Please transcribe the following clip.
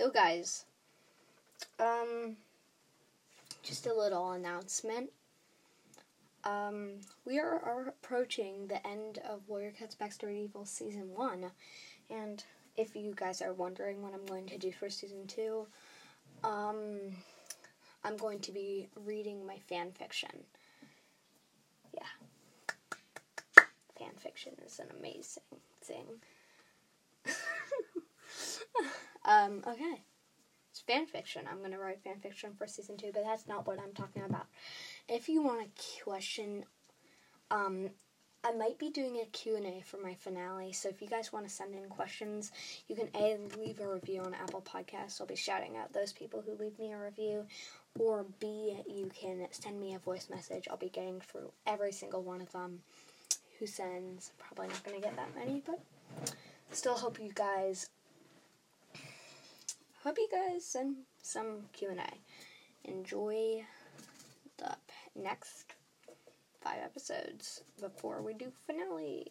So, guys, um, just a little announcement. Um, we are, are approaching the end of Warrior Cats Backstory Evil Season 1, and if you guys are wondering what I'm going to do for Season 2, um, I'm going to be reading my fan fiction. Yeah. Fan fiction is an amazing thing. um, okay. It's fan fiction. I'm going to write fan fiction for season two, but that's not what I'm talking about. If you want a question, um, I might be doing a Q&A for my finale, so if you guys want to send in questions, you can A, leave a review on Apple Podcasts. I'll be shouting out those people who leave me a review. Or B, you can send me a voice message. I'll be getting through every single one of them who sends. Probably not going to get that many, but still hope you guys hope you guys send some Q&A. Enjoy the next five episodes before we do finale.